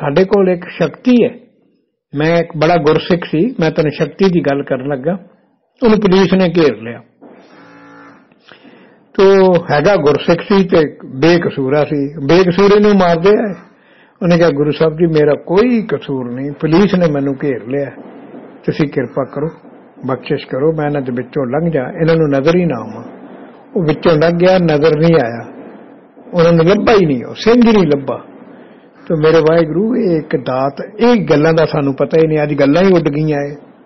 ਸਾਡੇ ਕੋਲ ਇੱਕ ਸ਼ਕਤੀ ਹੈ। ਮੈਂ ਇੱਕ ਬੜਾ ਗੁਰਸਿੱਖ ਸੀ, ਮੈਂ ਤੁਹਾਨੂੰ ਸ਼ਕਤੀ ਦੀ ਗੱਲ ਕਰਨ ਲੱਗਾ। ਉਹਨੂੰ ਪੁਲਿਸ ਨੇ ਘੇਰ ਲਿਆ। ਤੋ ਹੈਗਾ ਗੁਰਸਿੱਖ ਸੀ ਤੇ ਬੇਕਸੂਰਾ ਸੀ। ਬੇਕਸੂਰੇ ਨੂੰ ਮਾਰਦੇ ਆ ਉਹਨੇ ਕਿਹਾ, ਗੁਰੂ ਸਾਹਿਬ ਜੀ, ਮੇਰਾ ਕੋਈ ਕਸੂਰ ਨਹੀਂ। ਪੁਲਿਸ ਨੇ ਮੈਨੂੰ ਘੇਰ ਲਿਆ। ਤੁਸੀਂ ਕਿਰਪਾ ਕਰੋ, ਬਖਸ਼ਿਸ਼ ਕਰੋ। ਮੈਂ ਇਹਨਾਂ ਦੇ ਵਿੱਚੋਂ ਲੰਘ ਜਾ। ਇਹਨਾਂ ਨੂੰ ਨਜ਼ਰ ਹੀ ਨਾ ਆਵਾਂ। ਉਹ ਵਿੱਚੋਂ ਲੰਘ ਗਿਆ, ਨਜ਼ਰ ਨਹੀਂ ਆਇਆ। ਉਹਨਾਂ ਨੂੰ ਲੱਭਾ ਹੀ ਨਹੀਂ। ਉਹ ਸਿੰਘ ਹੀ ਨਹੀਂ ਲੱਭਾ। ਤੇ ਮੇਰੇ ਵਾਹਿਗੁਰੂ, ਇਹ ਇੱਕ ਦਾਤ, ਇਹ ਗੱਲਾਂ ਦਾ ਸਾਨੂੰ ਪਤਾ ਹੀ ਨਹੀਂ, ਅੱਜ ਗੱਲਾਂ ਹੀ ਉੱਡ ਗਈਆਂ ਇਹ।